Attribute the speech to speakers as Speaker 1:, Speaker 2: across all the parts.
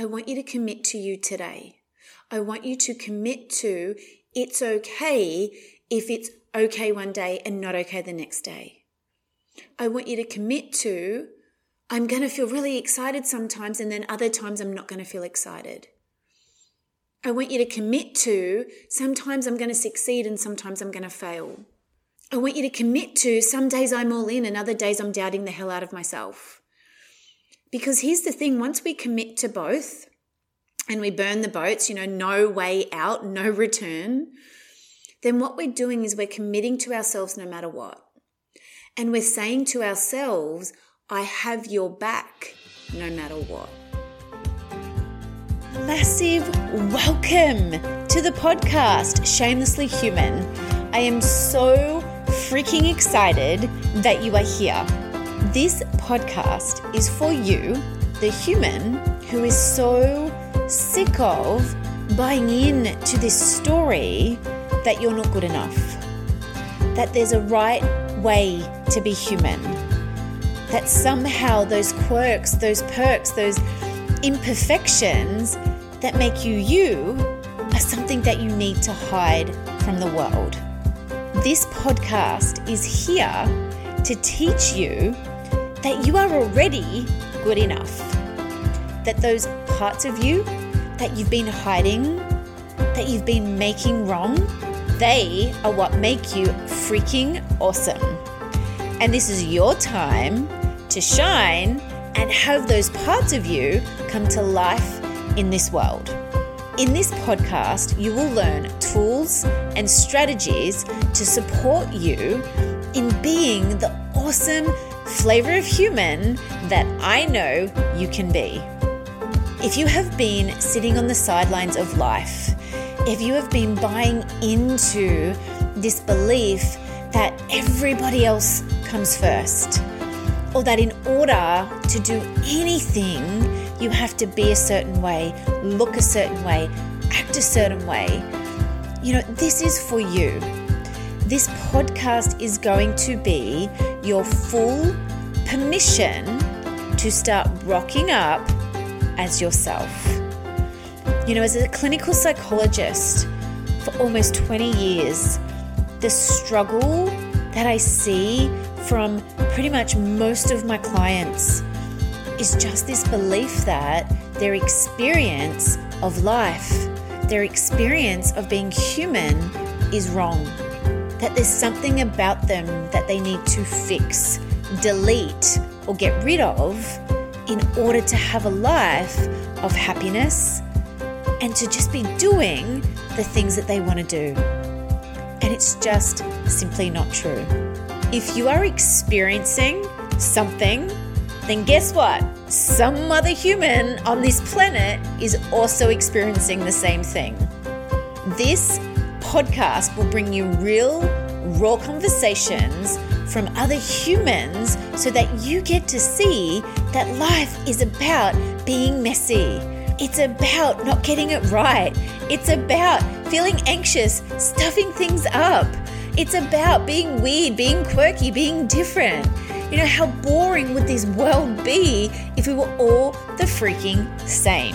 Speaker 1: I want you to commit to you today. I want you to commit to it's okay if it's okay one day and not okay the next day. I want you to commit to I'm going to feel really excited sometimes, and then other times I'm not going to feel excited. I want you to commit to sometimes I'm going to succeed and sometimes I'm going to fail. I want you to commit to some days I'm all in and other days I'm doubting the hell out of myself. Because here's the thing once we commit to both and we burn the boats, you know, no way out, no return, then what we're doing is we're committing to ourselves no matter what. And we're saying to ourselves, I have your back no matter what. Massive welcome to the podcast, Shamelessly Human. I am so freaking excited that you are here. This podcast is for you, the human who is so sick of buying in to this story that you're not good enough, that there's a right way to be human, that somehow those quirks, those perks, those imperfections that make you you are something that you need to hide from the world. This podcast is here to teach you that you are already good enough. That those parts of you that you've been hiding, that you've been making wrong, they are what make you freaking awesome. And this is your time to shine and have those parts of you come to life in this world. In this podcast, you will learn tools and strategies to support you in being the awesome flavor of human that I know you can be. If you have been sitting on the sidelines of life, if you have been buying into this belief that everybody else comes first, or that in order to do anything, you have to be a certain way, look a certain way, act a certain way. You know, this is for you. This podcast is going to be your full permission to start rocking up as yourself. You know, as a clinical psychologist for almost 20 years, the struggle that I see from pretty much most of my clients is just this belief that their experience of life, their experience of being human is wrong. That there's something about them that they need to fix, delete, or get rid of in order to have a life of happiness and to just be doing the things that they want to do. And it's just simply not true. If you are experiencing something then guess what? Some other human on this planet is also experiencing the same thing. This podcast will bring you real, raw conversations from other humans so that you get to see that life is about being messy. It's about not getting it right. It's about feeling anxious, stuffing things up. It's about being weird, being quirky, being different. You know, how boring would this world be if we were all the freaking same?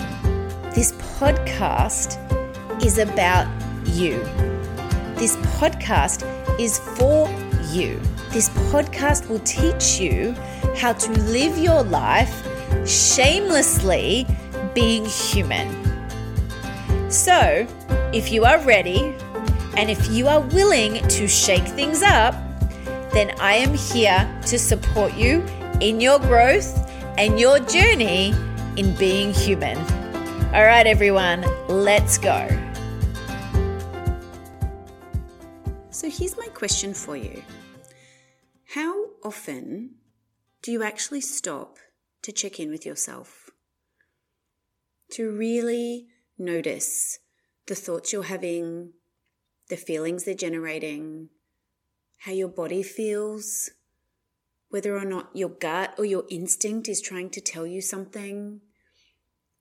Speaker 1: This podcast is about you. This podcast is for you. This podcast will teach you how to live your life shamelessly being human. So, if you are ready and if you are willing to shake things up, then I am here to support you in your growth and your journey in being human. All right, everyone, let's go. So, here's my question for you How often do you actually stop to check in with yourself? To really notice the thoughts you're having, the feelings they're generating, how your body feels, whether or not your gut or your instinct is trying to tell you something,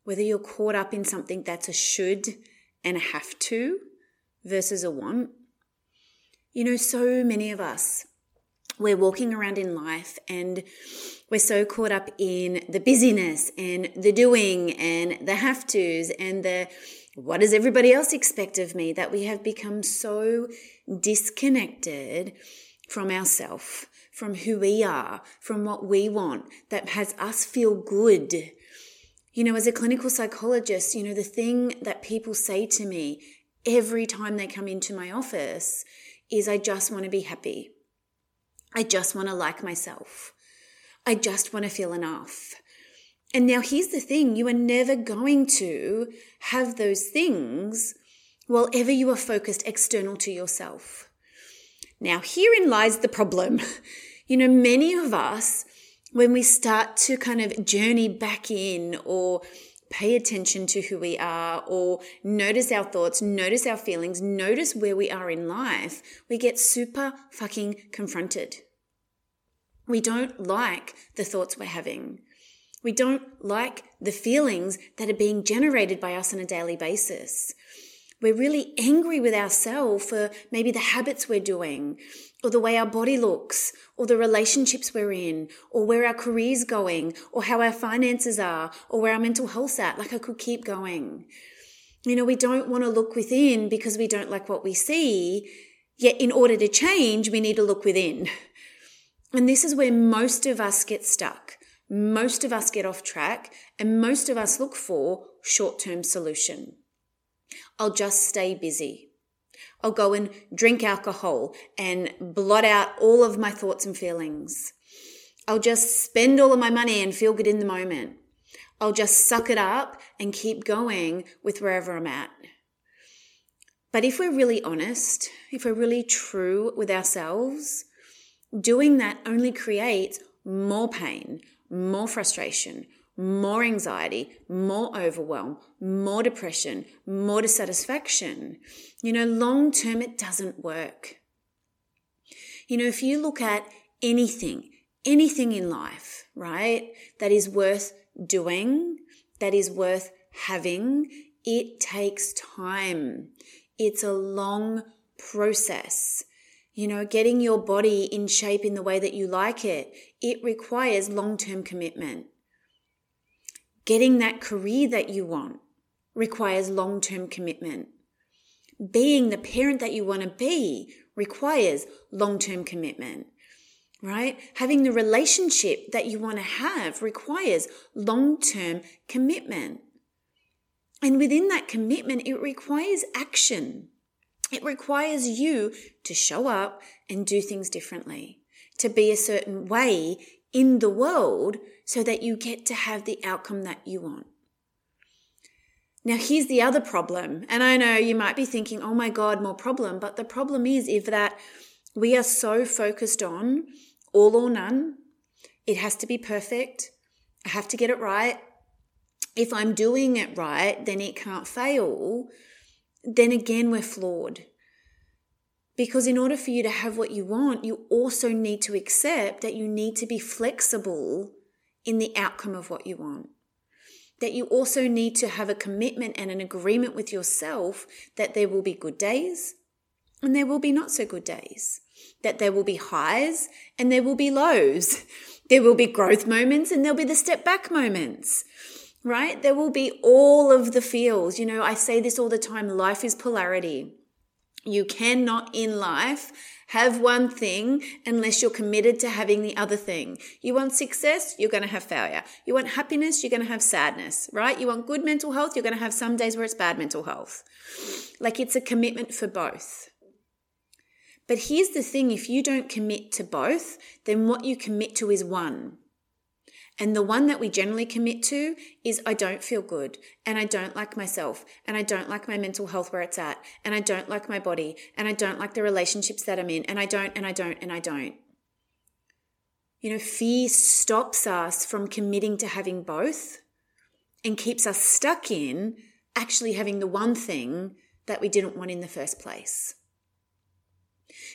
Speaker 1: whether you're caught up in something that's a should and a have to versus a want. You know, so many of us we're walking around in life and we're so caught up in the busyness and the doing and the have tos and the what does everybody else expect of me that we have become so disconnected from ourself, from who we are, from what we want that has us feel good. You know, as a clinical psychologist, you know, the thing that people say to me every time they come into my office is, I just want to be happy. I just want to like myself. I just want to feel enough. And now here's the thing you are never going to have those things while ever you are focused external to yourself. Now, herein lies the problem. You know, many of us, when we start to kind of journey back in or pay attention to who we are or notice our thoughts, notice our feelings, notice where we are in life, we get super fucking confronted. We don't like the thoughts we're having. We don't like the feelings that are being generated by us on a daily basis. We're really angry with ourselves for maybe the habits we're doing, or the way our body looks, or the relationships we're in, or where our career's going, or how our finances are, or where our mental health's at. Like I could keep going. You know, we don't want to look within because we don't like what we see. Yet in order to change, we need to look within. And this is where most of us get stuck. Most of us get off track and most of us look for short term solution. I'll just stay busy. I'll go and drink alcohol and blot out all of my thoughts and feelings. I'll just spend all of my money and feel good in the moment. I'll just suck it up and keep going with wherever I'm at. But if we're really honest, if we're really true with ourselves, doing that only creates more pain, more frustration, more anxiety, more overwhelm, more depression, more dissatisfaction. You know, long term, it doesn't work. You know, if you look at anything, anything in life, right, that is worth doing, that is worth having, it takes time. It's a long process. You know, getting your body in shape in the way that you like it, it requires long term commitment. Getting that career that you want requires long term commitment. Being the parent that you want to be requires long term commitment, right? Having the relationship that you want to have requires long term commitment. And within that commitment, it requires action. It requires you to show up and do things differently, to be a certain way in the world so that you get to have the outcome that you want. Now, here's the other problem. And I know you might be thinking, oh my God, more problem. But the problem is if that we are so focused on all or none, it has to be perfect. I have to get it right. If I'm doing it right, then it can't fail then again, we're flawed. Because in order for you to have what you want, you also need to accept that you need to be flexible in the outcome of what you want. That you also need to have a commitment and an agreement with yourself that there will be good days and there will be not so good days. That there will be highs and there will be lows. There will be growth moments and there'll be the step back moments right? There will be all of the feels. You know, I say this all the time life is polarity. You cannot in life have one thing unless you're committed to having the other thing. You want success, you're going to have failure. You want happiness, you're going to have sadness, right? You want good mental health, you're going to have some days where it's bad mental health. Like it's a commitment for both. But here's the thing if you don't commit to both, then what you commit to is one. And the one that we generally commit to is I don't feel good and I don't like myself and I don't like my mental health where it's at and I don't like my body and I don't like the relationships that I'm in and I don't and I don't and I don't. You know, fear stops us from committing to having both and keeps us stuck in actually having the one thing that we didn't want in the first place.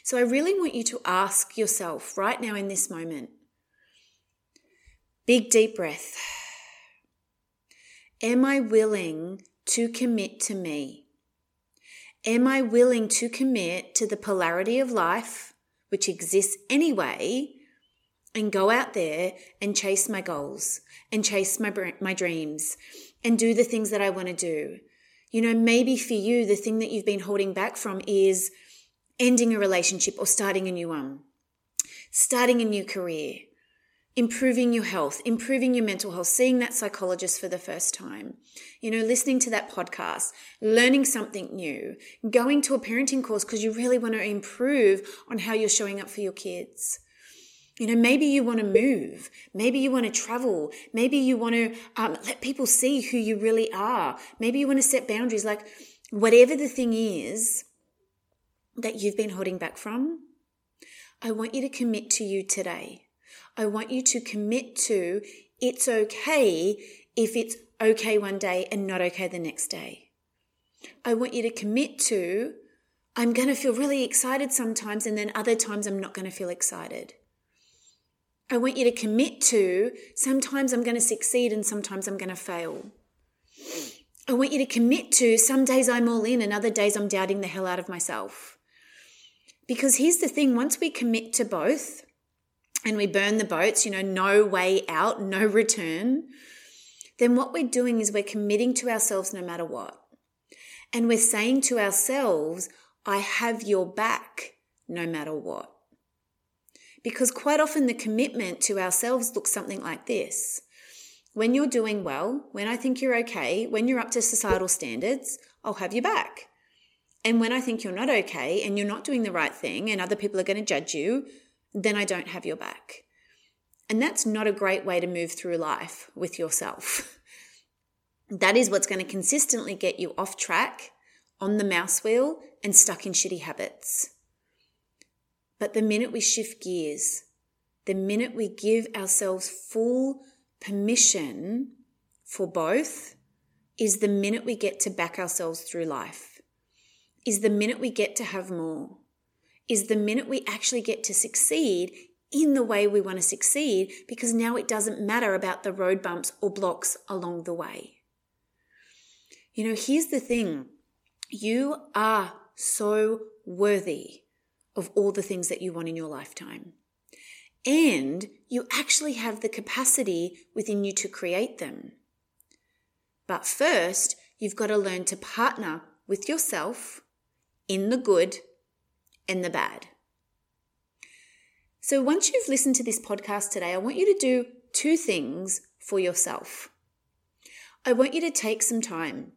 Speaker 1: So I really want you to ask yourself right now in this moment Big deep breath. Am I willing to commit to me? Am I willing to commit to the polarity of life which exists anyway, and go out there and chase my goals and chase my, my dreams and do the things that I want to do. You know, maybe for you, the thing that you've been holding back from is ending a relationship or starting a new one, starting a new career, improving your health, improving your mental health, seeing that psychologist for the first time, you know, listening to that podcast, learning something new, going to a parenting course because you really want to improve on how you're showing up for your kids. You know, maybe you want to move. Maybe you want to travel. Maybe you want to um, let people see who you really are. Maybe you want to set boundaries. Like, whatever the thing is that you've been holding back from, I want you to commit to you today. I want you to commit to it's okay if it's okay one day and not okay the next day. I want you to commit to I'm going to feel really excited sometimes and then other times I'm not going to feel excited. I want you to commit to sometimes I'm going to succeed and sometimes I'm going to fail. I want you to commit to some days I'm all in and other days I'm doubting the hell out of myself. Because here's the thing once we commit to both, and we burn the boats, you know, no way out, no return, then what we're doing is we're committing to ourselves no matter what. And we're saying to ourselves, I have your back no matter what. Because quite often the commitment to ourselves looks something like this. When you're doing well, when I think you're okay, when you're up to societal standards, I'll have your back. And when I think you're not okay and you're not doing the right thing and other people are going to judge you, then I don't have your back. And that's not a great way to move through life with yourself. that is what's going to consistently get you off track, on the mouse wheel, and stuck in shitty habits. But the minute we shift gears, the minute we give ourselves full permission for both, is the minute we get to back ourselves through life, is the minute we get to have more is the minute we actually get to succeed in the way we want to succeed because now it doesn't matter about the road bumps or blocks along the way. You know, here's the thing you are so worthy of all the things that you want in your lifetime. And you actually have the capacity within you to create them. But first, you've got to learn to partner with yourself in the good and the bad. So, once you've listened to this podcast today, I want you to do two things for yourself. I want you to take some time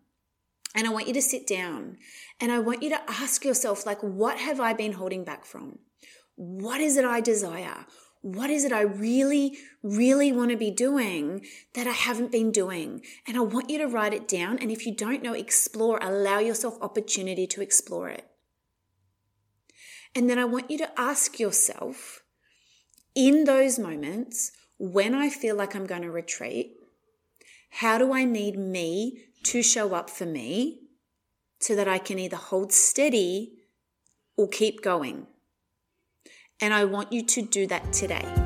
Speaker 1: and I want you to sit down and I want you to ask yourself, like, what have I been holding back from? What is it I desire? What is it I really, really want to be doing that I haven't been doing? And I want you to write it down. And if you don't know, explore, allow yourself opportunity to explore it. And then I want you to ask yourself in those moments, when I feel like I'm going to retreat, how do I need me to show up for me so that I can either hold steady or keep going? And I want you to do that today.